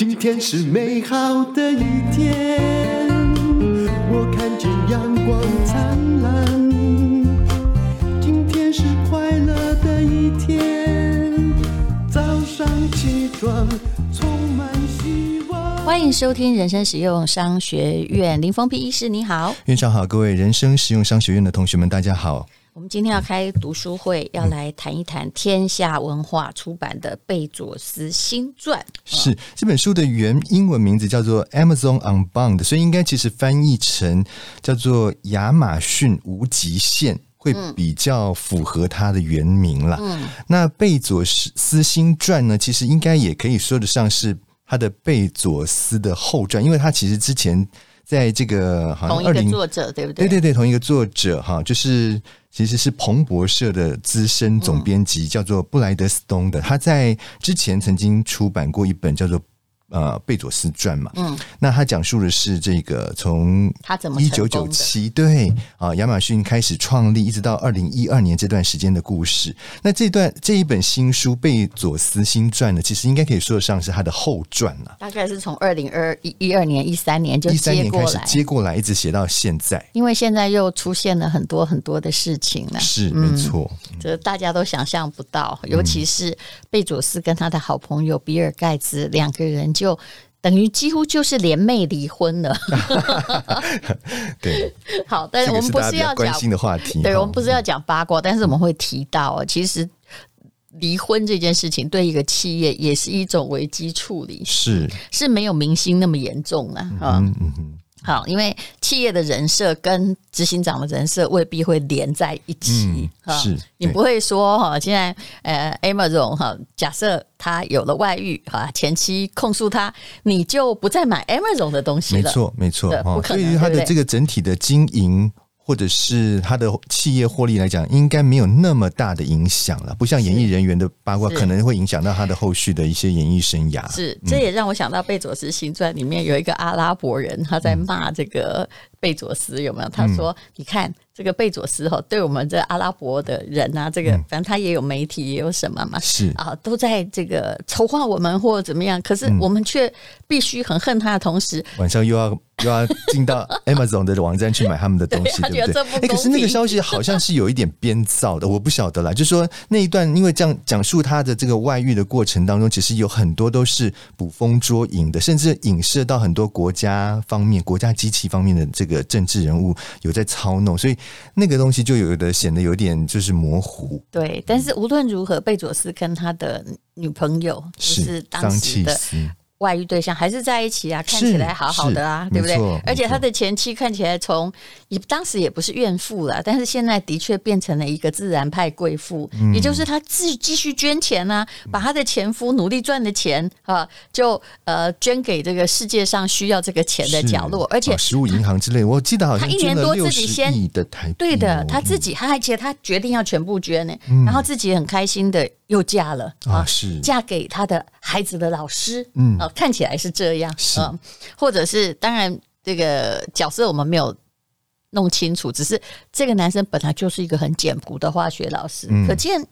今天是美好的一天，我看见阳光灿烂。今天是快乐的一天，早上起床充满希望。欢迎收听人生实用商学院，林峰平医师你好，院长好，各位人生实用商学院的同学们，大家好。我们今天要开读书会，要来谈一谈天下文化出版的贝佐斯新传。是这本书的原英文名字叫做《Amazon Unbound》，所以应该其实翻译成叫做《亚马逊无极限》会比较符合它的原名了。嗯，那贝佐斯新传呢，其实应该也可以说得上是他的贝佐斯的后传，因为他其实之前。在这个好像同一个作者对不对？对对对，同一个作者哈，就是其实是彭博社的资深总编辑，叫做布莱德斯东的。他在之前曾经出版过一本叫做。呃，贝佐斯传嘛，嗯，那他讲述的是这个从他怎么一九九七对啊，亚马逊开始创立，一直到二零一二年这段时间的故事。那这段这一本新书《贝佐斯新传》呢，其实应该可以说得上是他的后传了。大概是从二零二一一二年、一三年就一三年开始接过来，一直写到现在。因为现在又出现了很多很多的事情了，是没错，这、嗯、大家都想象不到，尤其是贝佐斯跟他的好朋友比尔盖茨两个人。就等于几乎就是联袂离婚了。对，好，但是我们不是要讲关心的话题，对，我们不是要讲八卦，但是我们会提到，其实离婚这件事情对一个企业也是一种危机处理，是是没有明星那么严重了啊。嗯嗯嗯。好，因为企业的人设跟执行长的人设未必会连在一起。嗯、是你不会说哈，现在呃，Amazon 哈，假设他有了外遇哈，前妻控诉他，你就不再买 Amazon 的东西了。没错，没错。不可能。对于他的这个整体的经营。或者是他的企业获利来讲，应该没有那么大的影响了。不像演艺人员的八卦，可能会影响到他的后续的一些演艺生涯。是，这也让我想到《贝佐斯新传》里面有一个阿拉伯人，他在骂这个贝佐斯，有没有？他说：“你看。”这个贝佐斯哈，对我们这阿拉伯的人啊，这个反正他也有媒体，也有什么嘛，是啊，都在这个筹划我们或者怎么样，可是我们却必须很恨他的同时，晚上又要又要进到 Amazon 的网站去买他们的东西，对不对？哎，可是那个消息好像是有一点编造的，我不晓得啦。就是说那一段，因为这样讲述他的这个外遇的过程当中，其实有很多都是捕风捉影的，甚至影射到很多国家方面、国家机器方面的这个政治人物有在操弄，所以。那个东西就有的显得有点就是模糊。对，但是无论如何，贝佐斯跟他的女朋友就是当时的。外遇对象还是在一起啊，看起来好好的啊，对不对？而且他的前妻看起来从也当时也不是怨妇了，但是现在的确变成了一个自然派贵妇，嗯、也就是他自继续捐钱啊，把他的前夫努力赚的钱啊，就呃捐给这个世界上需要这个钱的角落，而且食物银行之类，我记得好像他一年多自己先的台对的，他自己，他而且他决定要全部捐呢，嗯、然后自己很开心的又嫁了啊，是。嫁给他的孩子的老师，嗯啊。看起来是这样，是、嗯，或者是当然，这个角色我们没有弄清楚，只是这个男生本来就是一个很简朴的化学老师，嗯、可见。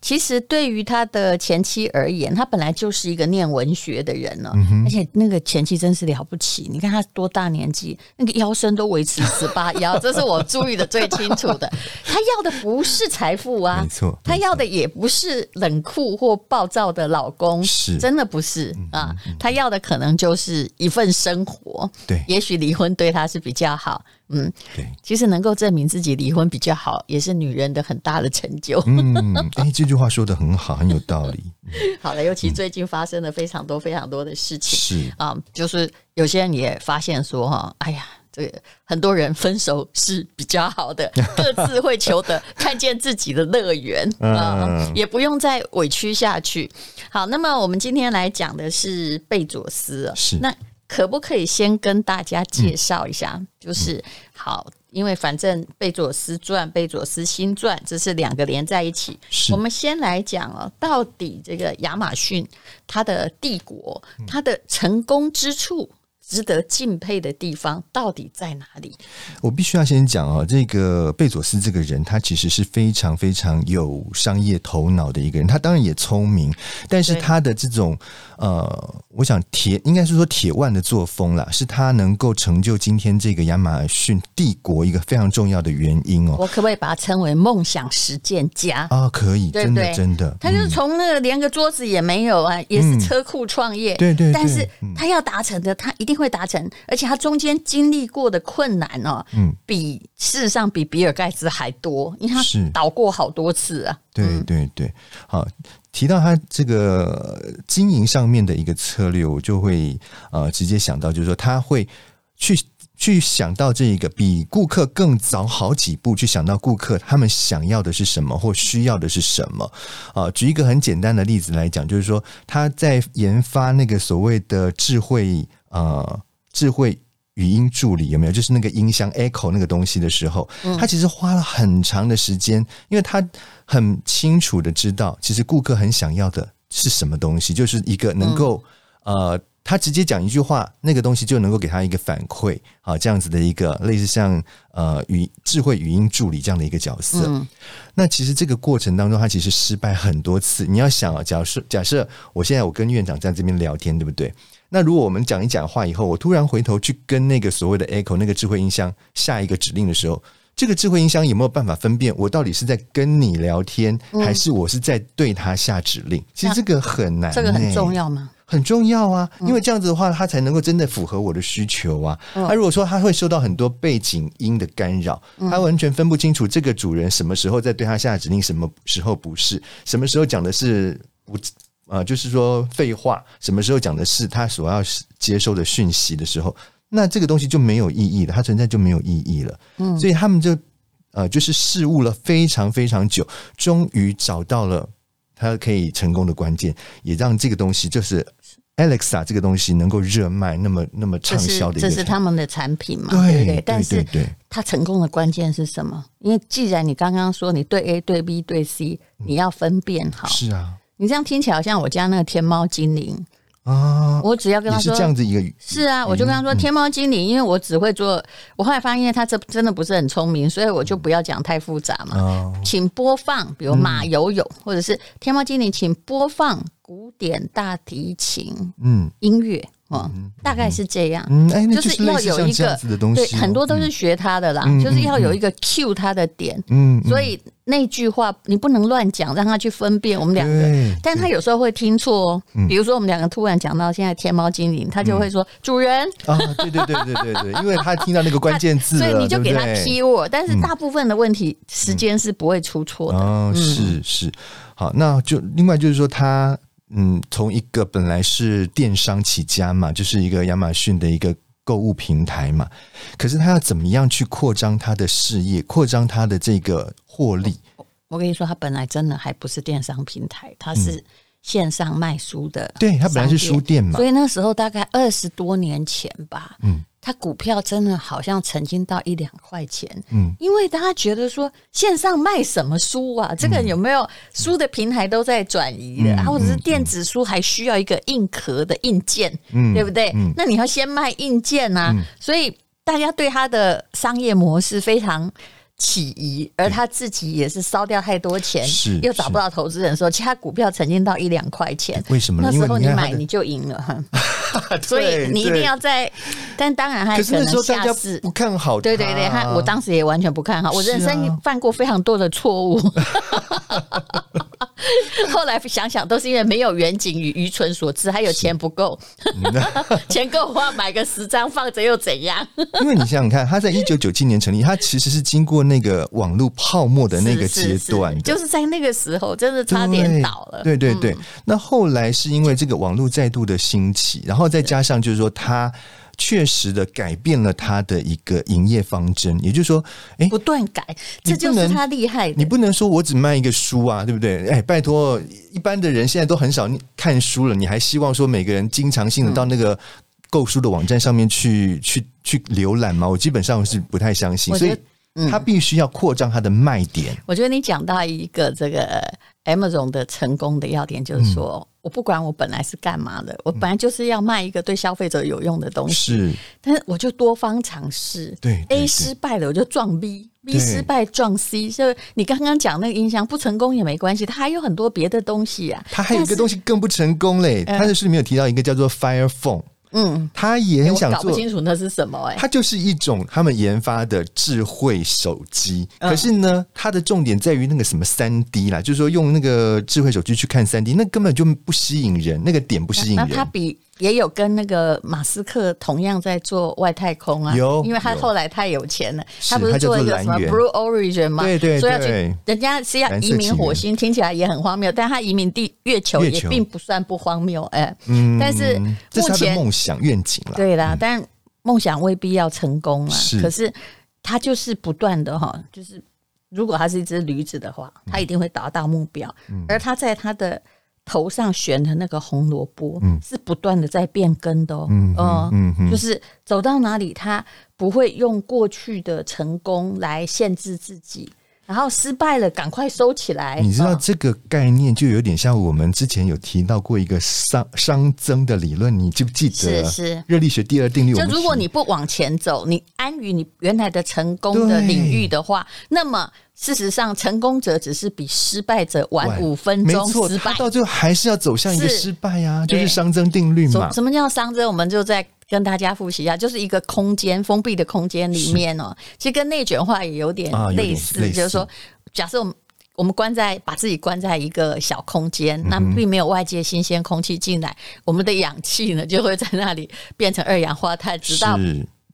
其实对于他的前妻而言，他本来就是一个念文学的人了，嗯、而且那个前妻真是了不起。你看他多大年纪，那个腰身都维持十八 腰，这是我注意的最清楚的。他要的不是财富啊，没错，他要的也不是冷酷或暴躁的老公，是真的不是啊。他要的可能就是一份生活，对，也许离婚对他是比较好。嗯，对，其实能够证明自己离婚比较好，也是女人的很大的成就。嗯，哎，这句话说的很好，很有道理。好了，尤其最近发生了非常多非常多的事情，是啊、嗯，就是有些人也发现说哈，哎呀，这个很多人分手是比较好的，各自会求得看见自己的乐园 啊，嗯、也不用再委屈下去。好，那么我们今天来讲的是贝佐斯，是那。可不可以先跟大家介绍一下？嗯、就是好，因为反正贝佐斯传、贝佐斯新传，这是两个连在一起。我们先来讲哦，到底这个亚马逊它的帝国，它的成功之处值得敬佩的地方到底在哪里？我必须要先讲哦，这个贝佐斯这个人，他其实是非常非常有商业头脑的一个人。他当然也聪明，但是他的这种呃，我想铁应该是说铁腕的作风啦，是他能够成就今天这个亚马逊帝国一个非常重要的原因哦。我可不可以把他称为梦想实践家啊？可以，对对真的真的，他就是从那个连个桌子也没有啊，嗯、也是车库创业，对，对对，但是他要达成的，他一定。会达成，而且他中间经历过的困难哦，嗯，比事实上比比尔盖茨还多，因为他是倒过好多次啊。对对对，好，提到他这个经营上面的一个策略，我就会呃直接想到，就是说他会去去想到这一个比顾客更早好几步去想到顾客他们想要的是什么或需要的是什么啊。举一个很简单的例子来讲，就是说他在研发那个所谓的智慧。呃，智慧语音助理有没有？就是那个音箱 Echo 那个东西的时候，他其实花了很长的时间，因为他很清楚的知道，其实顾客很想要的是什么东西，就是一个能够呃，他直接讲一句话，那个东西就能够给他一个反馈啊，这样子的一个类似像呃语智慧语音助理这样的一个角色。那其实这个过程当中，他其实失败很多次。你要想啊，假设假设我现在我跟院长在这边聊天，对不对？那如果我们讲一讲话以后，我突然回头去跟那个所谓的 Echo 那个智慧音箱下一个指令的时候，这个智慧音箱有没有办法分辨我到底是在跟你聊天，还是我是在对它下指令？其实这个很难，这个很重要吗？很重要啊，因为这样子的话，它才能够真的符合我的需求啊。那如果说它会受到很多背景音的干扰，他完全分不清楚这个主人什么时候在对它下指令，什么时候不是，什么时候讲的是不。啊、呃，就是说废话，什么时候讲的是他所要接收的讯息的时候，那这个东西就没有意义了，它存在就没有意义了。嗯，所以他们就呃，就是试误了非常非常久，终于找到了他可以成功的关键，也让这个东西就是 Alexa 这个东西能够热卖，那么那么畅销的一个。这是他们的产品嘛？对对对。但是，它成功的关键是什么？因为既然你刚刚说你对 A 对 B 对 C，你要分辨好。是啊。你这样听起来好像我家那个天猫精灵啊！我只要跟他说是这样子一个，是啊，我就跟他说天猫精灵，因为我只会做。我后来发现他这真的不是很聪明，所以我就不要讲太复杂嘛。请播放，比如马友友，或者是天猫精灵，请播放古典大提琴，嗯，音乐。哦，大概是这样，嗯，哎，就是要有一个对，很多都是学他的啦，就是要有一个 cue 他的点，嗯，所以那句话你不能乱讲，让他去分辨我们两个，但他有时候会听错哦，比如说我们两个突然讲到现在天猫精灵，他就会说主人。啊，对对对对对对，因为他听到那个关键字，所以你就给他 keyword，但是大部分的问题时间是不会出错的，哦，是是，好，那就另外就是说他。嗯，从一个本来是电商起家嘛，就是一个亚马逊的一个购物平台嘛。可是他要怎么样去扩张他的事业，扩张他的这个获利？我，跟你说，他本来真的还不是电商平台，他是线上卖书的。嗯，对，他本来是书店嘛，所以那时候大概二十多年前吧。嗯。他股票真的好像曾经到一两块钱，嗯，因为大家觉得说线上卖什么书啊？这个有没有书的平台都在转移的，或者是电子书还需要一个硬壳的硬件，嗯，对不对？那你要先卖硬件啊，所以大家对他的商业模式非常起疑，而他自己也是烧掉太多钱，是又找不到投资人的时候，其他股票曾经到一两块钱，为什么？那时候你买你就赢了哈。所以你一定要在，但当然还可能下次不看好。对对对，他我当时也完全不看好，我人生犯过非常多的错误。后来想想，都是因为没有远景与愚蠢所致，还有钱不够，钱够花买个十张放着又怎样？因为你想想看，他在一九九七年成立，他其实是经过那个网络泡沫的那个阶段，就是在那个时候，真的差点倒了。对对对，那后来是因为这个网络再度的兴起，然后再加上就是说他。确实的改变了他的一个营业方针，也就是说，哎，不断改，这就是他厉害的。你不能说我只卖一个书啊，对不对？哎，拜托，一般的人现在都很少看书了，你还希望说每个人经常性的到那个购书的网站上面去去去浏览吗？我基本上是不太相信，所以他必须要扩张他的卖点。我觉得你讲到一个这个 Amazon 的成功的要点，就是说。我不管我本来是干嘛的，我本来就是要卖一个对消费者有用的东西。是，但是我就多方尝试。对，，A 失败了我就撞 B，B 失败撞 C。就你刚刚讲那个音箱不成功也没关系，它还有很多别的东西啊。它还有一个东西更不成功嘞，它的书里面有提到一个叫做 Fire Phone。嗯，他也很想做，搞不清楚那是什么哎、欸。它就是一种他们研发的智慧手机，嗯、可是呢，它的重点在于那个什么三 D 啦，就是说用那个智慧手机去看三 D，那根本就不吸引人，那个点不吸引人。那它比。也有跟那个马斯克同样在做外太空啊，有，因为他后来太有钱了，他不是做一个什么 Blue Origin 吗？对对对，所以要去，人家是要移民火星，听起来也很荒谬，但他移民地月球也并不算不荒谬，哎，嗯，但是目前梦想愿景了，对啦，但梦想未必要成功啊，可是他就是不断的哈，就是如果他是一只驴子的话，他一定会达到目标，而他在他的。头上悬的那个红萝卜，嗯，是不断的在变更的哦，嗯嗯嗯，就是走到哪里，他不会用过去的成功来限制自己。然后失败了，赶快收起来。你知道这个概念就有点像我们之前有提到过一个熵熵增的理论，你记不记得？是是热力学第二定律。就如果你不往前走，你安于你原来的成功的领域的话，那么事实上成功者只是比失败者晚五分钟失败，他到最后还是要走向一个失败呀、啊，就是熵增定律嘛。什么叫熵增？我们就在。跟大家复习一下，就是一个空间封闭的空间里面哦，其实跟内卷化也有点类似，啊、就是说，假设我们我们关在把自己关在一个小空间，那并没有外界新鲜空气进来，我们的氧气呢就会在那里变成二氧化碳，直到。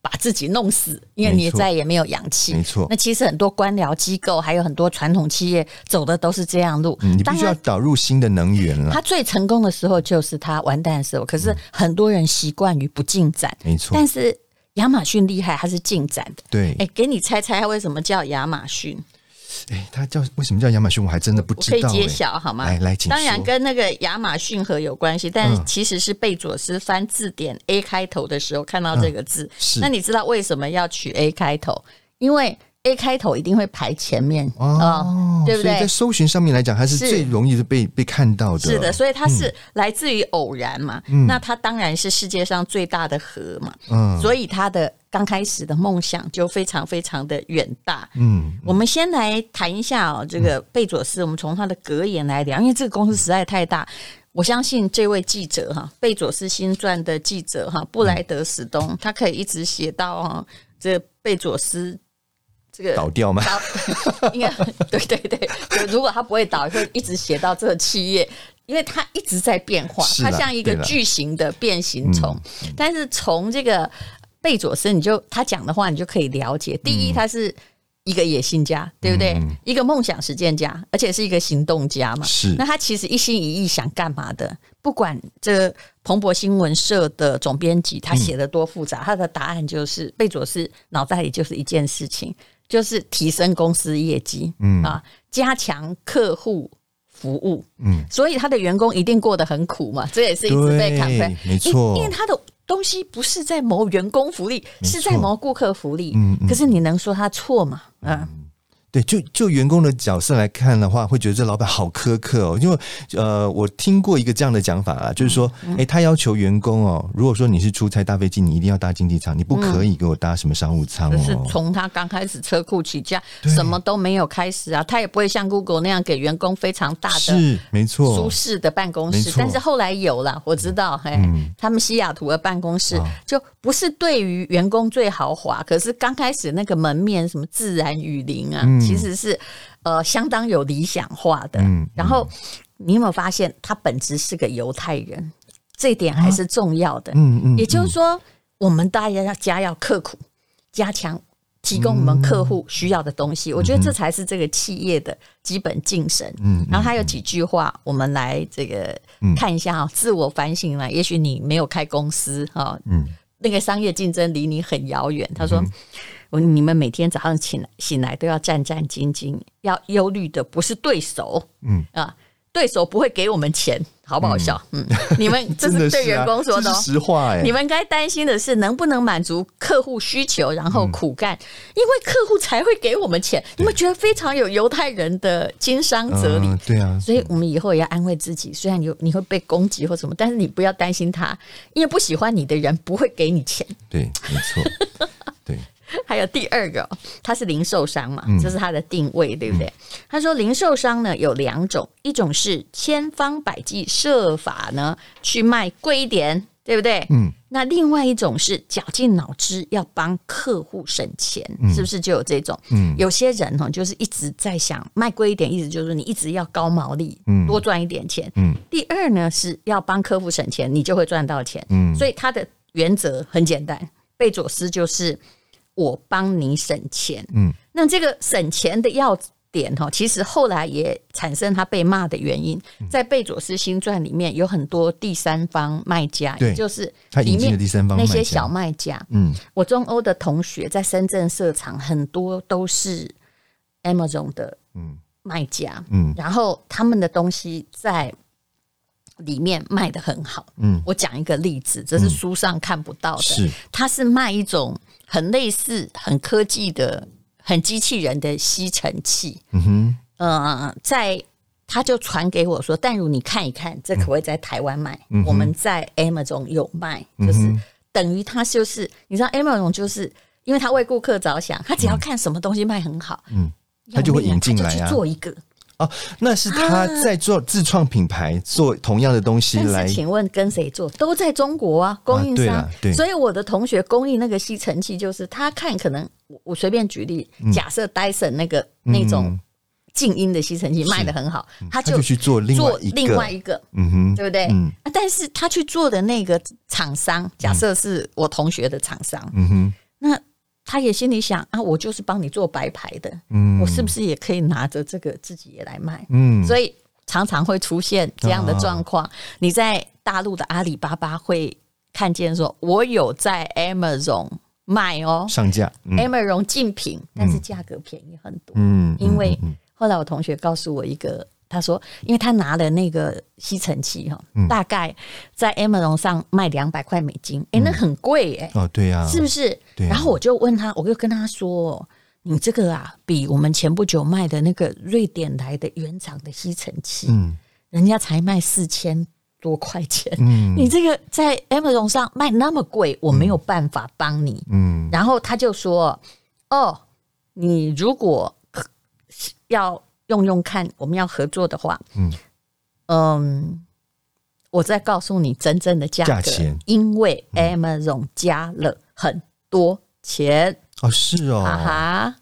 把自己弄死，因为你再也没有氧气。没错，那其实很多官僚机构，还有很多传统企业走的都是这样路。嗯，你必须要导入新的能源了。他最成功的时候就是他完蛋的时候，可是很多人习惯于不进展。没错，但是亚马逊厉害，它是进展的。对，哎，给你猜猜，它为什么叫亚马逊？哎，它叫为什么叫亚马逊？我还真的不知道。可以揭晓好吗？来来，请。当然跟那个亚马逊河有关系，但是其实是贝佐斯翻字典 A 开头的时候看到这个字。嗯、是。那你知道为什么要取 A 开头？因为 A 开头一定会排前面哦，哦，对不对？所以在搜寻上面来讲，它是最容易的被被看到的。是的，所以它是来自于偶然嘛。嗯。那它当然是世界上最大的河嘛。嗯。所以它的刚开始的梦想就非常非常的远大。嗯。我们先来谈一下哦，这个贝佐斯，我们从他的格言来聊，因为这个公司实在太大。我相信这位记者哈，贝佐斯新传的记者哈，布莱德史东，他可以一直写到哈，这贝佐斯。这个倒掉吗？应该对对对，如果他不会倒，会一直写到这个企业，因为它一直在变化，它像一个巨型的变形虫。但是从这个贝佐斯，你就他讲的话，你就可以了解。第一，他是一个野心家，对不对？一个梦想实践家，而且是一个行动家嘛。是。那他其实一心一意想干嘛的？不管这彭博新闻社的总编辑他写的多复杂，他的答案就是贝佐斯脑袋里就是一件事情。就是提升公司业绩，嗯。啊，加强客户服务，嗯，所以他的员工一定过得很苦嘛，这也是一直被砍分，没错，因为他的东西不是在谋员工福利，是在谋顾客福利，嗯，可是你能说他错吗？啊。对，就就员工的角色来看的话，会觉得这老板好苛刻哦。因为呃，我听过一个这样的讲法啊，就是说，哎，他要求员工哦，如果说你是出差搭飞机，你一定要搭经济舱，你不可以给我搭什么商务舱哦。就是从他刚开始车库起家，什么都没有开始啊，他也不会像 Google 那样给员工非常大的是没错舒适的办公室。但是后来有了，我知道，嘿，他们西雅图的办公室就不是对于员工最豪华，可是刚开始那个门面什么自然雨林啊。其实是呃相当有理想化的，嗯嗯、然后你有没有发现他本质是个犹太人？这一点还是重要的。嗯嗯，也就是说，我们大家要家要刻苦，加强提供我们客户需要的东西。我觉得这才是这个企业的基本精神。嗯，然后他有几句话，我们来这个看一下啊，自我反省了。也许你没有开公司哈，嗯，那个商业竞争离你很遥远。他说。我你们每天早上醒来醒来都要战战兢兢，要忧虑的不是对手，嗯啊，对手不会给我们钱，好不好笑？嗯，嗯，你们 这是对员工说的，哦，实话哎。你们该担心的是能不能满足客户需求，然后苦干，嗯，因为客户才会给我们钱。你们觉得非常有犹太人的经商哲理，嗯，对啊。所以我们以后也要安慰自己，虽然你你会被攻击或什么，但是你不要担心他，因为不喜欢你的人不会给你钱。对，没错。对。还有第二个，他是零售商嘛，这是他的定位，对不对？他说零售商呢有两种，一种是千方百计设法呢去卖贵一点，对不对？嗯。那另外一种是绞尽脑汁要帮客户省钱，是不是就有这种？嗯。有些人哈就是一直在想卖贵一点，意思就是你一直要高毛利，嗯，多赚一点钱。嗯。第二呢是要帮客户省钱，你就会赚到钱。嗯。所以他的原则很简单，贝佐斯就是。我帮你省钱，嗯，那这个省钱的要点哈，其实后来也产生他被骂的原因，在贝佐斯新传里面有很多第三方卖家，也就是里面那些小卖家，嗯，我中欧的同学在深圳设厂，很多都是 Amazon 的嗯。卖家，嗯，然后他们的东西在里面卖的很好，嗯，我讲一个例子，这是书上看不到的，是。他是卖一种。很类似、很科技的、很机器人的吸尘器。嗯哼，呃，在他就传给我说：“淡如，你看一看，这可不可以在台湾卖？嗯、我们在 Amazon 有卖，就是等于他就是你知道 Amazon 就是因为他为顾客着想，他只要看什么东西卖很好，嗯，他就会引进来啊，做一个。”哦，那是他在做自创品牌，做同样的东西来。请问跟谁做？都在中国啊，供应商。对所以我的同学供应那个吸尘器，就是他看可能我我随便举例，假设戴森那个那种静音的吸尘器卖的很好，他就去做另外另外一个，嗯哼，对不对？嗯。但是他去做的那个厂商，假设是我同学的厂商，嗯哼，那。他也心里想啊，我就是帮你做白牌的，嗯，我是不是也可以拿着这个自己也来卖？嗯，所以常常会出现这样的状况。你在大陆的阿里巴巴会看见说，我有在 Amazon 卖哦，上架 Amazon 竞品，但是价格便宜很多。嗯，因为后来我同学告诉我一个。他说：“因为他拿了那个吸尘器哈，大概在 Amazon 上卖两百块美金，哎，那很贵哎。哦，对呀，是不是？然后我就问他，我就跟他说：‘你这个啊，比我们前不久卖的那个瑞典来的原厂的吸尘器，嗯，人家才卖四千多块钱，嗯，你这个在 Amazon 上卖那么贵，我没有办法帮你，嗯。然后他就说：‘哦，你如果要’。”用用看，我们要合作的话，嗯。嗯，我再告诉你真正的价格，价钱，因为 Amazon 加了很多钱。哦，是哦，哈哈，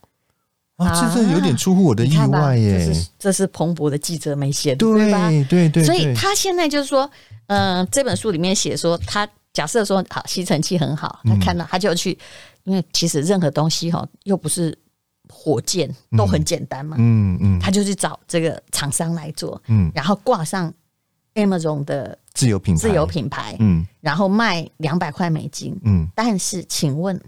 啊，这这有点出乎我的意外耶，这是这是彭博的记者没写的，对，对吧？对对对，所以他现在就是说，嗯，这本书里面写说，他假设说好吸尘器很好，他看到他就去，因为其实任何东西哈，又不是。火箭都很简单嘛，嗯嗯，他就去找这个厂商来做，嗯，然后挂上 Amazon 的自有品牌，自有品牌，嗯，然后卖两百块美金，嗯，但是请问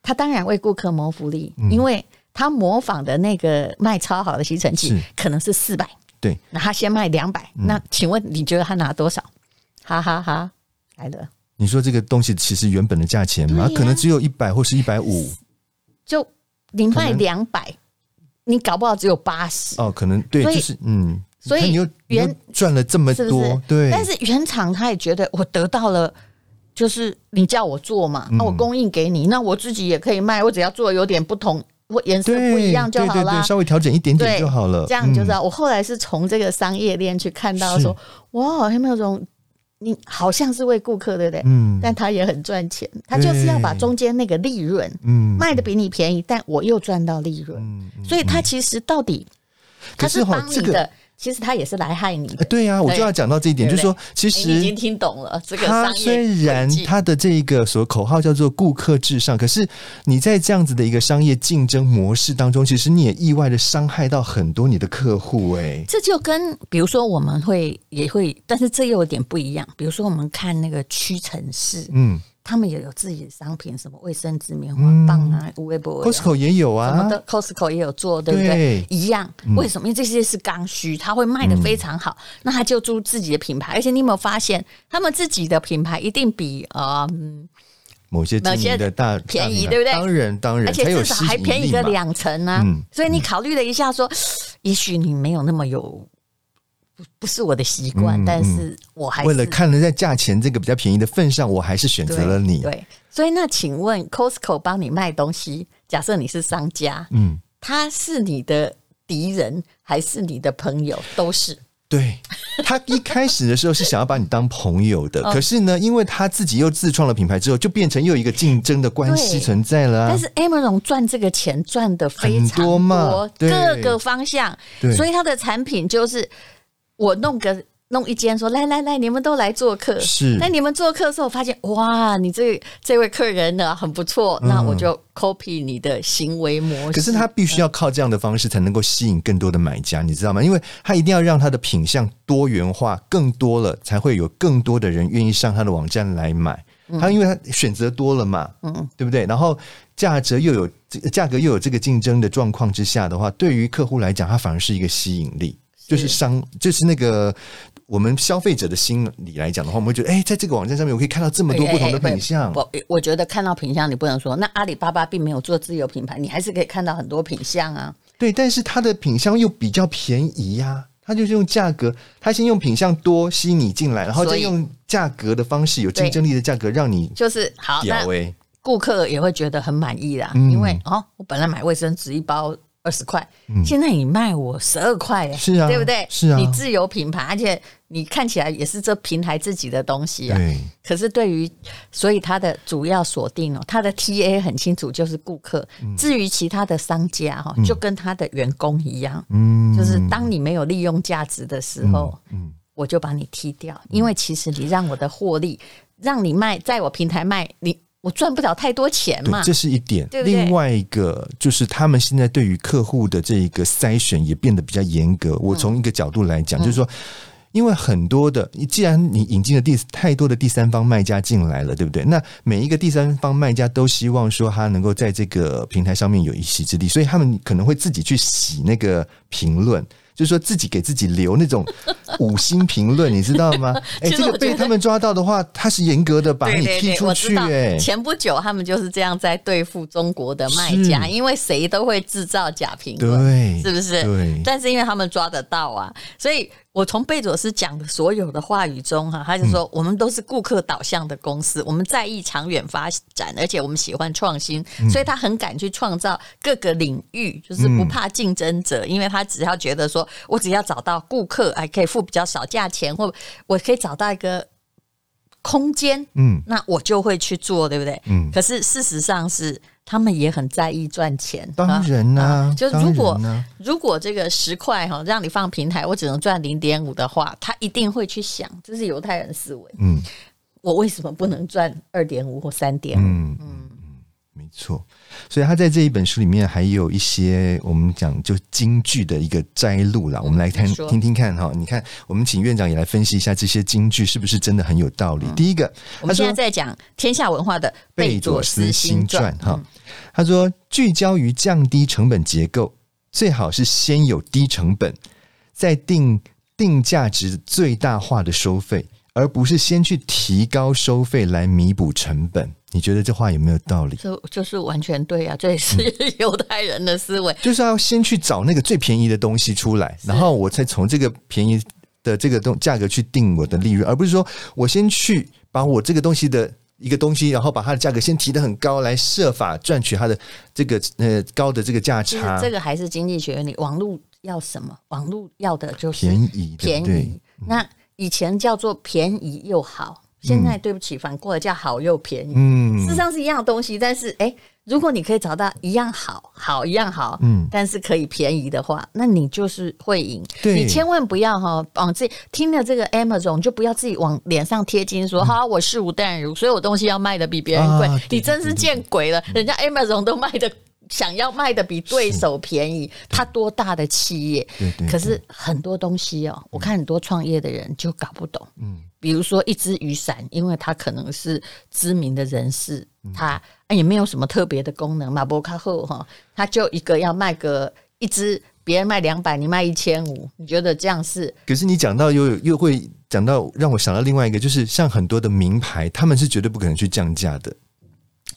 他当然为顾客谋福利，因为他模仿的那个卖超好的吸尘器可能是四百，对，那他先卖两百，那请问你觉得他拿多少？哈哈哈，来了，你说这个东西其实原本的价钱嘛，可能只有一百或是一百五，就。你卖两百，你搞不好只有八十。哦，可能对，就是嗯，所以你又原赚了这么多，对，但是原厂他也觉得我得到了，就是你叫我做嘛，那我供应给你，那我自己也可以卖，我只要做有点不同，或颜色不一样就好了，对稍微调整一点点就好了，这样就知道。我后来是从这个商业链去看到说，哇，有没有这种？你好像是为顾客，对不对？嗯，但他也很赚钱，他就是要把中间那个利润，嗯，卖的比你便宜，但我又赚到利润，嗯，所以他其实到底他是帮你的。其实他也是来害你的。对呀，我就要讲到这一点，就是说，其实已经听懂了这个。他虽然他的这一个所口号叫做“顾客至上”，可是你在这样子的一个商业竞争模式当中，其实你也意外的伤害到很多你的客户。哎，这就跟比如说我们会也会，但是这又有点不一样。比如说我们看那个屈臣氏，嗯。他们也有自己的商品，什么卫生纸、棉花棒啊、微博、嗯、，Costco 也有啊，什么的，Costco 也有做，对不对？对一样，为什么？因为这些是刚需，他会卖的非常好，嗯、那他就做自己的品牌。而且你有没有发现，他们自己的品牌一定比啊、呃、某些某些的大便宜，对不对？当然，当然，而且至少还便宜个两成呢、所以你考虑了一下说，也许你没有那么有。不是我的习惯，嗯、但是我还是为了看了在价钱这个比较便宜的份上，我还是选择了你。对，对，所以那请问，Costco 帮你卖东西，假设你是商家，嗯，他是你的敌人还是你的朋友？都是。对，他一开始的时候是想要把你当朋友的，可是呢，因为他自己又自创了品牌之后，就变成又一个竞争的关系存在了、啊。但是 Amazon 赚这个钱赚的非常多，多嘛各个方向，所以他的产品就是。我弄个弄一间，说来来来，你们都来做客。是，那你们做客的时候，发现哇，你这这位客人呢很不错，嗯、那我就 copy 你的行为模式。可是他必须要靠这样的方式才能够吸引更多的买家，你知道吗？因为他一定要让他的品相多元化更多了，才会有更多的人愿意上他的网站来买。他、嗯、因为他选择多了嘛，嗯，对不对？然后价格又有价格又有这个竞争的状况之下的话，对于客户来讲，它反而是一个吸引力。就是商，就是那个我们消费者的心理来讲的话，我们会觉得，哎、欸，在这个网站上面，我可以看到这么多不同的品相。我我觉得看到品相，你不能说那阿里巴巴并没有做自有品牌，你还是可以看到很多品相啊。对，但是它的品相又比较便宜呀、啊，它就是用价格，它先用品相多吸引你进来，然后再用价格的方式，有竞争力的价格让你就是好。那顾客也会觉得很满意啦，嗯、因为哦，我本来买卫生纸一包。二十块，现在你卖我十二块，是啊，对不对？是啊，你自有品牌，而且你看起来也是这平台自己的东西啊。对。可是对于，所以它的主要锁定哦，它的 TA 很清楚，就是顾客。至于其他的商家哈，就跟他的员工一样，嗯，就是当你没有利用价值的时候，嗯，我就把你踢掉，因为其实你让我的获利，让你卖在我平台卖你。我赚不了太多钱嘛，这是一点。另外一个就是他们现在对于客户的这一个筛选也变得比较严格。我从一个角度来讲，就是说，因为很多的，既然你引进了第太多的第三方卖家进来了，对不对？那每一个第三方卖家都希望说他能够在这个平台上面有一席之地，所以他们可能会自己去洗那个评论。就是说自己给自己留那种 五星评论，你知道吗？哎，这个被他们抓到的话，他是严格的把你踢出去。哎，前不久他们就是这样在对付中国的卖家，因为谁都会制造假评论，对，是不是？对。但是因为他们抓得到啊，所以。我从贝佐斯讲的所有的话语中，哈，他就说我们都是顾客导向的公司，我们在意长远发展，而且我们喜欢创新，所以他很敢去创造各个领域，就是不怕竞争者，因为他只要觉得说我只要找到顾客，还可以付比较少价钱，或我可以找到一个空间，嗯，那我就会去做，对不对？嗯。可是事实上是。他们也很在意赚钱，当然呢、啊啊，就如果、啊、如果这个十块哈让你放平台，我只能赚零点五的话，他一定会去想，这是犹太人思维。嗯，我为什么不能赚二点五或三点五？错，所以他在这一本书里面还有一些我们讲就京剧的一个摘录啦，我们来看听听看哈。你看，我们请院长也来分析一下这些京剧是不是真的很有道理。第一个，我们现在在讲天下文化的贝佐斯新传哈。他说，聚焦于降低成本结构，最好是先有低成本，再定定价值最大化的收费，而不是先去提高收费来弥补成本。你觉得这话有没有道理？就就是完全对啊，这也是 犹太人的思维，就是要先去找那个最便宜的东西出来，然后我才从这个便宜的这个东价格去定我的利润，而不是说我先去把我这个东西的一个东西，然后把它的价格先提得很高，来设法赚取它的这个呃高的这个价差。这个还是经济学原理，网络要什么？网络要的就是便宜，便宜。那以前叫做便宜又好。现在对不起，反过来叫好又便宜。嗯，事实上是一样的东西，但是哎，如果你可以找到一样好好一样好，嗯，但是可以便宜的话，那你就是会赢。对，你千万不要哈往自己听了这个 Amazon 就不要自己往脸上贴金说，说好我是无淡如，所以我东西要卖的比别人贵，你真是见鬼了！人家 Amazon 都卖的想要卖的比对手便宜，他多大的企业？对对。可是很多东西哦，我看很多创业的人就搞不懂。嗯。比如说一只雨伞，因为它可能是知名的人士，它也没有什么特别的功能嘛。不卡后哈，他就一个要卖个一只，别人卖两百，你卖一千五，你觉得这样是？可是你讲到又又会讲到，让我想到另外一个，就是像很多的名牌，他们是绝对不可能去降价的。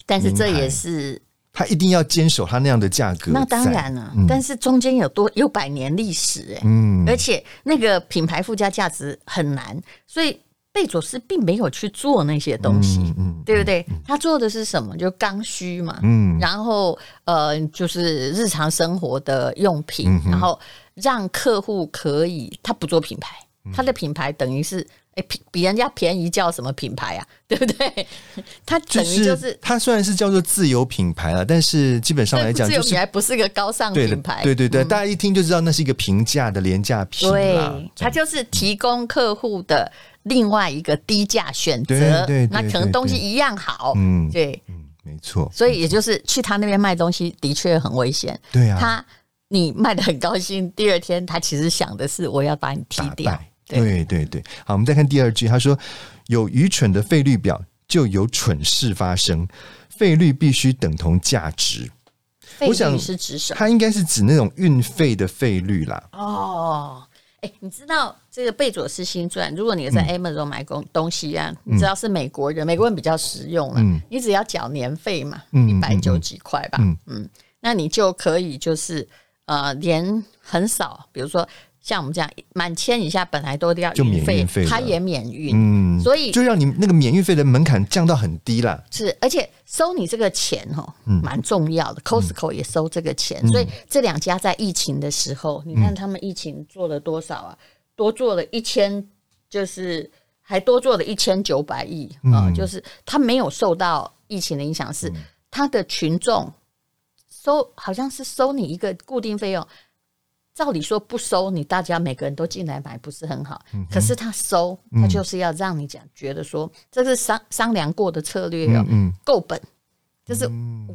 但是这也是他一定要坚守他那样的价格。那当然了，嗯、但是中间有多有百年历史哎，嗯，而且那个品牌附加价值很难，所以。贝佐斯并没有去做那些东西，嗯嗯、对不对？嗯、他做的是什么？就刚需嘛，嗯，然后呃，就是日常生活的用品，嗯、然后让客户可以，他不做品牌，嗯、他的品牌等于是，哎，比比人家便宜叫什么品牌啊？对不对？它等于就是，它虽然是叫做自由品牌了，但是基本上来讲，自由品牌不是个高尚品牌，对对对，嗯、大家一听就知道那是一个平价的廉价品，对，它就是提供客户的。另外一个低价选择，对那可能东西一样好，嗯，对，嗯，没错。所以也就是去他那边卖东西的确很危险，对啊。他你卖的很高兴，第二天他其实想的是我要把你踢掉，对对对。好，我们再看第二句，他说有愚蠢的费率表，就有蠢事发生，费率必须等同价值。费率是指什么？它应该是指那种运费的费率啦。哦。哎，你知道这个贝佐斯新传？如果你在 Amazon 买东东西啊，嗯、你知道是美国人，美国人比较实用了。嗯、你只要缴年费嘛，一百九几块吧。嗯，嗯，那你就可以就是呃，连很少，比如说。像我们这样满千以下本来都要运费，它也免运，嗯，所以就让你那个免运费的门槛降到很低了。是，而且收你这个钱哦，蛮重要的。Costco 也收这个钱，所以这两家在疫情的时候，你看他们疫情做了多少啊？多做了一千，就是还多做了一千九百亿啊，就是他没有受到疫情的影响，是他的群众收，好像是收你一个固定费用。照理说不收你，大家每个人都进来买不是很好？嗯、可是他收，他就是要让你讲，觉得说这是商商量过的策略哦，够、嗯、本。就是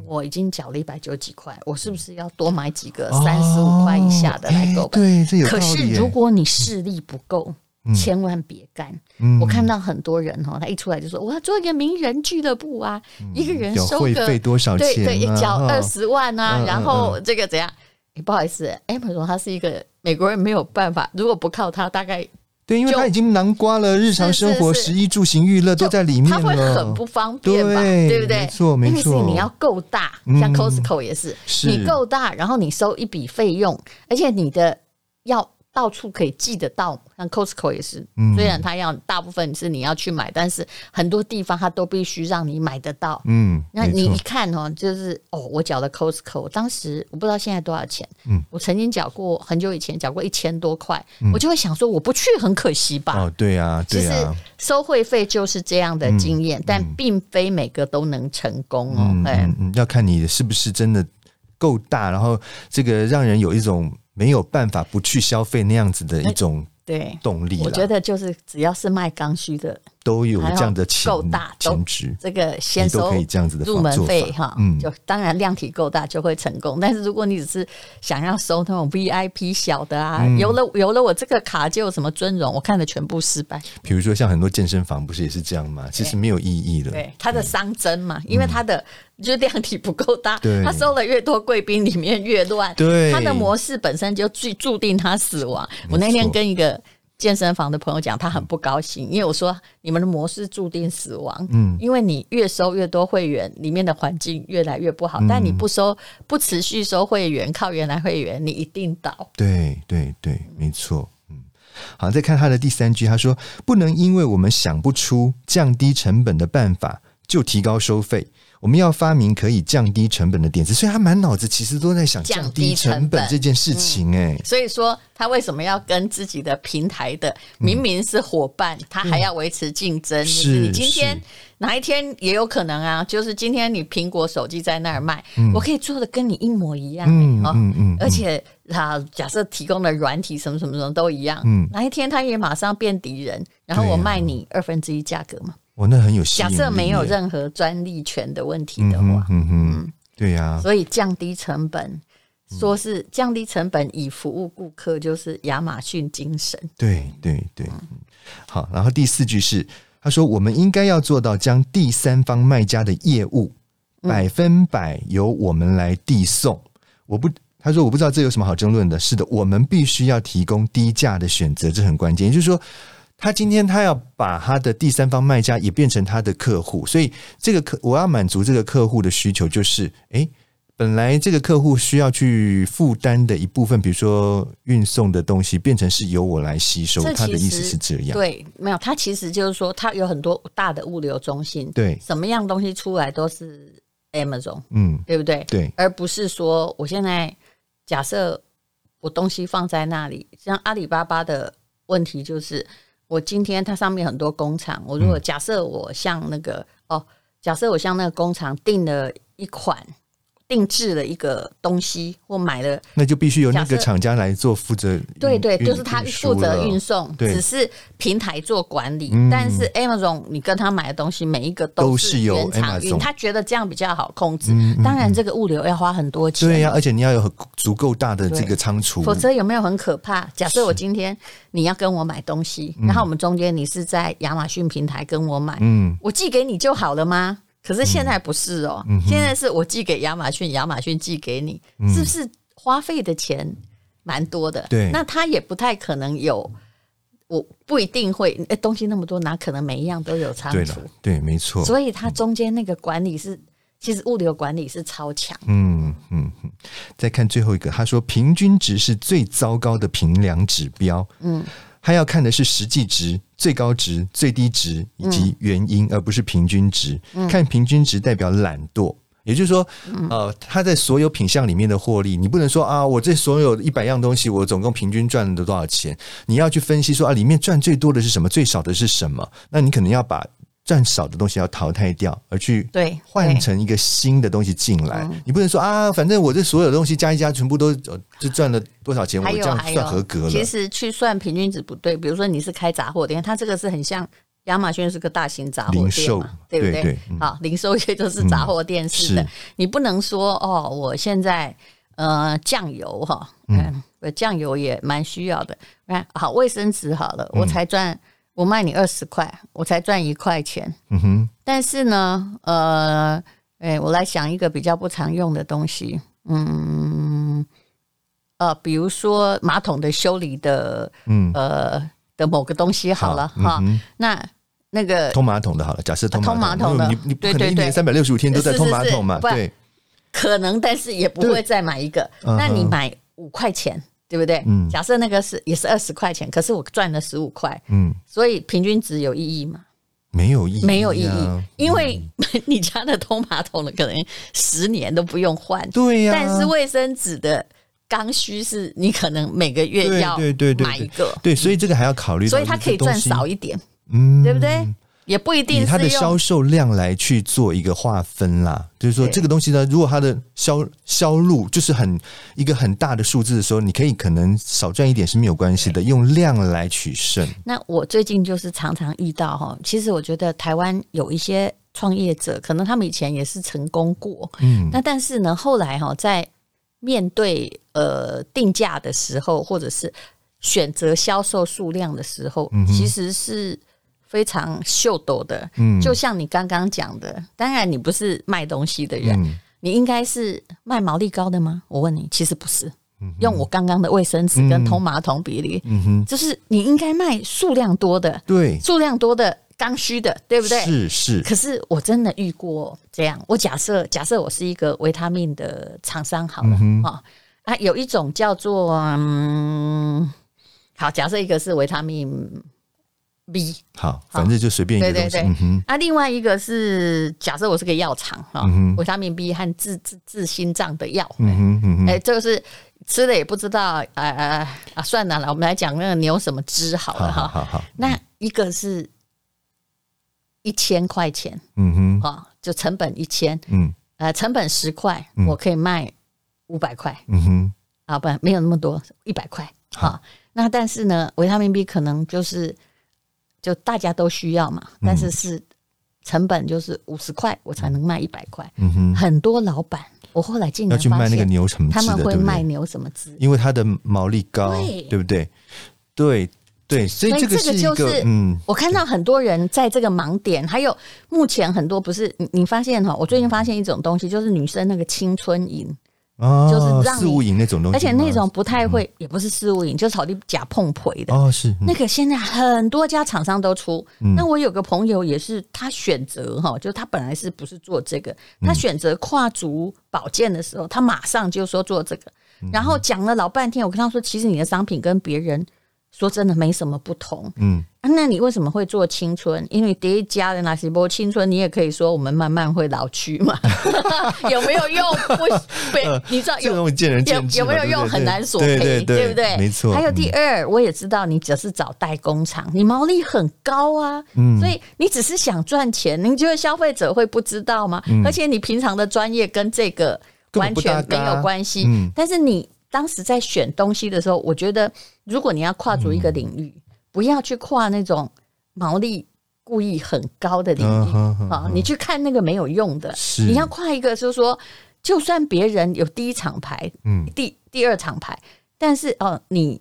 我已经缴了一百九十几块，我是不是要多买几个三十五块以下的来够本？对，这有。可是如果你势力不够，嗯、千万别干。嗯、我看到很多人哈，他一出来就说我要做一个名人俱乐部啊，嗯、一个人收个费多少钱、啊？对对，缴二十万啊，哦、然后这个怎样？不好意思，Amazon 他是一个美国人，没有办法。如果不靠他，大概对，因为他已经囊括了日常生活、食衣住行、娱乐都在里面了，他会很不方便吧？对不对？没错，没错。因为是你要够大，像 Costco 也是，你够大，然后你收一笔费用，而且你的要。到处可以寄得到，像 Costco 也是，虽然它要大部分是你要去买，但是很多地方它都必须让你买得到。嗯，那你一看哦，就是哦，我缴了 Costco，当时我不知道现在多少钱。嗯，我曾经缴过很久以前缴过一千多块，我就会想说我不去很可惜吧？哦，对啊，对啊。其实收会费就是这样的经验，但并非每个都能成功哦。嗯，要看你是不是真的够大，然后这个让人有一种。没有办法不去消费那样子的一种对动力，我觉得就是只要是卖刚需的。都有这样的钱够大，钱值这个先收入门费哈，嗯，就当然量体够大就会成功。但是如果你只是想要收那种 VIP 小的啊，有了有了我这个卡就有什么尊荣，我看的全部失败。比如说像很多健身房不是也是这样吗？其实没有意义的。对，它的熵增嘛，因为它的就量体不够大，他收了越多贵宾里面越乱，对，他的模式本身就注注定他死亡。我那天跟一个。健身房的朋友讲，他很不高兴，因为我说你们的模式注定死亡。嗯，因为你越收越多会员，里面的环境越来越不好。但你不收，不持续收会员，靠原来会员，你一定倒。对对对，没错。嗯，好，再看他的第三句，他说：“不能因为我们想不出降低成本的办法，就提高收费。”我们要发明可以降低成本的点子，所以他满脑子其实都在想降低成本这件事情。哎，所以说他为什么要跟自己的平台的明明是伙伴，嗯、他还要维持竞争？是你今天哪一天也有可能啊，就是今天你苹果手机在那儿卖，嗯、我可以做的跟你一模一样，嗯嗯嗯，而且他假设提供的软体什么什么什么都一样，嗯，哪一天他也马上变敌人，然后我卖你二分之一价格嘛。我那很有。假设没有任何专利权的问题的话，嗯哼，对呀、啊，所以降低成本，说是降低成本以服务顾客，就是亚马逊精神。对对对，好。然后第四句是，他说我们应该要做到将第三方卖家的业务百分百由我们来递送。我不，他说我不知道这有什么好争论的。是的，我们必须要提供低价的选择，这很关键。也就是说。他今天他要把他的第三方卖家也变成他的客户，所以这个客我要满足这个客户的需求，就是诶，本来这个客户需要去负担的一部分，比如说运送的东西，变成是由我来吸收。他的意思是这样，对，没有，他其实就是说，他有很多大的物流中心，对，什么样东西出来都是 Amazon，嗯，对不对？对，而不是说我现在假设我东西放在那里，像阿里巴巴的问题就是。我今天它上面很多工厂，我如果假设我像那个、嗯、哦，假设我像那个工厂订了一款。定制了一个东西或买了，那就必须由那个厂家来做负责。对对，就是他负责运送，只是平台做管理。嗯、但是 Amazon，你跟他买的东西每一个都是原厂运，他觉得这样比较好控制。嗯嗯嗯、当然，这个物流要花很多钱。对呀、啊，而且你要有足够大的这个仓储，否则有没有很可怕？假设我今天你要跟我买东西，然后我们中间你是在亚马逊平台跟我买，嗯，我寄给你就好了吗？可是现在不是哦，嗯、现在是我寄给亚马逊，亚马逊寄给你，嗯、是不是花费的钱蛮多的？对，那他也不太可能有，我不一定会，哎，东西那么多，哪可能每一样都有仓储？对，没错。所以它中间那个管理是，嗯、其实物流管理是超强。嗯嗯嗯。再看最后一个，他说平均值是最糟糕的评量指标。嗯。他要看的是实际值、最高值、最低值以及原因，嗯、而不是平均值。嗯、看平均值代表懒惰，也就是说，嗯、呃，他在所有品项里面的获利，你不能说啊，我这所有一百样东西，我总共平均赚了多少钱？你要去分析说啊，里面赚最多的是什么，最少的是什么？那你可能要把。赚少的东西要淘汰掉，而去对换成一个新的东西进来。你不能说啊，反正我这所有东西加一加，全部都就赚了多少钱，我这样算合格了。其实去算平均值不对。比如说你是开杂货店，它这个是很像亚马逊是个大型杂货店嘛，零售对不对？对对嗯、好，零售业就是杂货店式的。嗯、你不能说哦，我现在呃酱油哈，嗯，酱油也蛮需要的。看好卫生纸好了，我才赚。我卖你二十块，我才赚一块钱。嗯哼。但是呢，呃，哎，我来想一个比较不常用的东西。嗯，呃，比如说马桶的修理的，嗯，呃的某个东西好了哈。嗯、那那个通马桶的，好了，假设通马桶的，啊、你你不可能一年三百六十五天都在通马桶嘛？对，可能，但是也不会再买一个。对那你买五块钱。对不对？嗯，假设那个是也是二十块钱，可是我赚了十五块，嗯，所以平均值有意义吗？没有意义，没有意义，因为你家的通马桶的可能十年都不用换，对呀。但是卫生纸的刚需是你可能每个月要对对买一个，对，所以这个还要考虑，所以它可以赚少一点，嗯，对不对？也不一定是以它的销售量来去做一个划分啦，就是说这个东西呢，如果它的销销路就是很一个很大的数字的时候，你可以可能少赚一点是没有关系的，用量来取胜。那我最近就是常常遇到哈，其实我觉得台湾有一些创业者，可能他们以前也是成功过，嗯，那但是呢，后来哈在面对呃定价的时候，或者是选择销售数量的时候，其实是。非常秀逗的，嗯，就像你刚刚讲的，当然你不是卖东西的人，嗯、你应该是卖毛利高的吗？我问你，其实不是。嗯、用我刚刚的卫生纸跟通马桶比例，嗯哼，就是你应该卖数量多的，对，数量多的刚需的，对不对？是是。可是我真的遇过这样，我假设假设我是一个维他命的厂商好了，嗯、啊，有一种叫做嗯，好，假设一个是维他命。B 好，反正就随便一个东西。对。对对，嗯、啊，另外一个是假设我是个药厂哈，维他命 B 和治治治心脏的药。嗯哼嗯哼，哎，这个是吃了也不知道，呃呃啊，算了，我们来讲那个牛什么汁好了哈。好，好，好，那一个是一千块钱，嗯哼，啊，就成本一千，嗯，呃，成本十块，我可以卖五百块，嗯哼，啊，不，没有那么多，一百块，好，那但是呢，维他命 B 可能就是。就大家都需要嘛，但是是成本就是五十块，我才能卖一百块。嗯哼，很多老板我后来竟然要去卖那个牛什么，他们会卖牛什么汁，因为它的毛利高，对，对不对？对对，所以这个是一个，就是、嗯，我看到很多人在这个盲点，还有目前很多不是你你发现哈，我最近发现一种东西，就是女生那个青春饮。哦，就是让四物饮那种东西，而且那种不太会，嗯、也不是事物饮，就是草地假碰腿的。哦，是、嗯、那个现在很多家厂商都出。嗯、那我有个朋友也是，他选择哈，就他本来是不是做这个，他选择跨足保健的时候，他马上就说做这个，然后讲了老半天，我跟他说，其实你的商品跟别人。说真的没什么不同，嗯、啊，那你为什么会做青春？因为第一家的那些波青春，你也可以说我们慢慢会老去嘛，有没有用？不，不，你知道有有有没有用很难说，对对对不对？没错。还有第二，我也知道你只是找代工厂，你毛利很高啊，嗯，所以你只是想赚钱，你觉得消费者会不知道吗？而且你平常的专业跟这个完全没有关系，嗯，但是你。当时在选东西的时候，我觉得如果你要跨足一个领域，嗯、不要去跨那种毛利故意很高的领域啊、嗯哦！你去看那个没有用的，你要跨一个，就是说，就算别人有第一厂牌，嗯，第第二厂牌，但是哦，你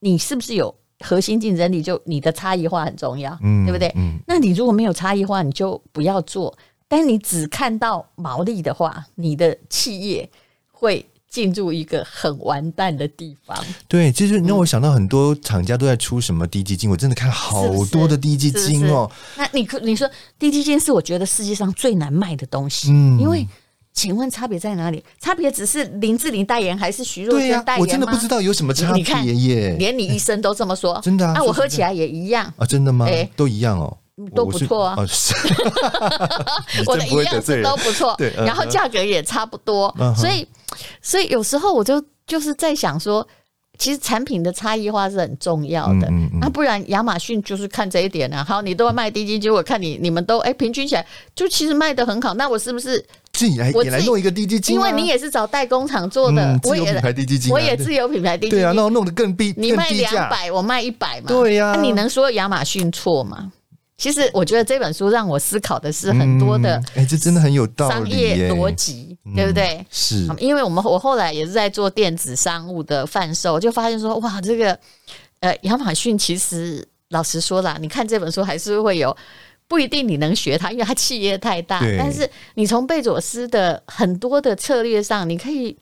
你是不是有核心竞争力？就你的差异化很重要，嗯，对不对？嗯，那你如果没有差异化，你就不要做。但你只看到毛利的话，你的企业会。进入一个很完蛋的地方。对，其实让我想到很多厂家都在出什么滴鸡精，我真的看好多的低基金哦。那你你说低基金是我觉得世界上最难卖的东西，嗯，因为请问差别在哪里？差别只是林志玲代言还是徐若瑄代言吗？我真的不知道有什么差别耶。连你医生都这么说，真的啊？那我喝起来也一样啊？真的吗？哎，都一样哦。都不错啊，我的营养素都不错，对，然后价格也差不多，所以，所以有时候我就就是在想说，其实产品的差异化是很重要的，那不然亚马逊就是看这一点啊。好，你都要卖低基金，结果看你你们都哎平均起来就其实卖的很好，那我是不是自己来也来弄一个低基金？因为你也是找代工厂做的，我也品牌低基金，我也自有品牌低基金，对啊，弄弄得更低，你卖两百，我卖一百嘛，对呀，那你能说亚马逊错吗？其实我觉得这本书让我思考的是很多的，哎，这真的很有道理，商业逻辑，对不对？是，因为我们我后来也是在做电子商务的贩售，就发现说，哇，这个呃，亚马逊其实老实说啦，你看这本书还是会有不一定你能学它，因为它企业太大，但是你从贝佐斯的很多的策略上，你可以。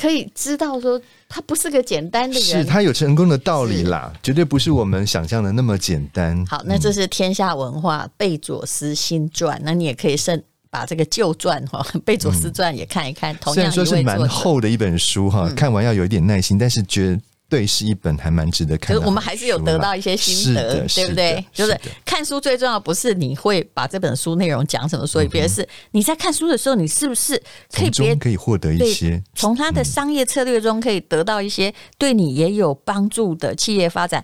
可以知道说他不是个简单的人，是他有成功的道理啦，绝对不是我们想象的那么简单。好，那这是天下文化贝佐斯新传，嗯、那你也可以剩把这个旧传哈 贝佐斯传也看一看。嗯、同样虽然说是蛮厚的一本书哈，嗯、看完要有一点耐心，但是觉得。对，是一本还蛮值得看的。我们还是有得到一些心得，对不对？就是看书最重要不是你会把这本书内容讲什么说一遍，是你在看书的时候，你是不是可以别可以获得一些从他的商业策略中可以得到一些对你也有帮助的企业发展。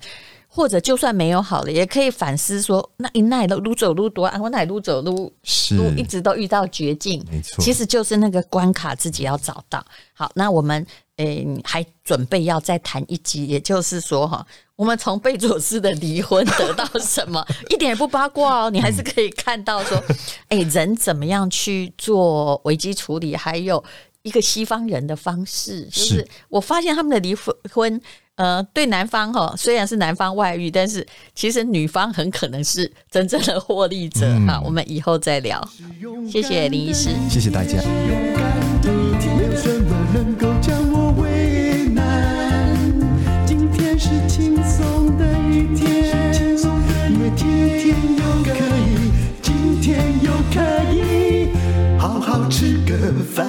或者就算没有好了，也可以反思说，那一奈都撸走撸多啊，我奈撸走撸撸一直都遇到绝境，没错，其实就是那个关卡自己要找到。好，那我们诶、欸、还准备要再谈一集，也就是说哈，我们从贝佐斯的离婚得到什么？一点也不八卦哦，你还是可以看到说，哎、欸，人怎么样去做危机处理，还有一个西方人的方式，就是我发现他们的离婚。呃，对男方哈，虽然是男方外遇，但是其实女方很可能是真正的获利者。好，我们以后再聊。谢谢林医师，谢谢大家。没有什么能够将我为难，今天是轻松的一天，因为今天又可以，今天又可以好好吃个饭。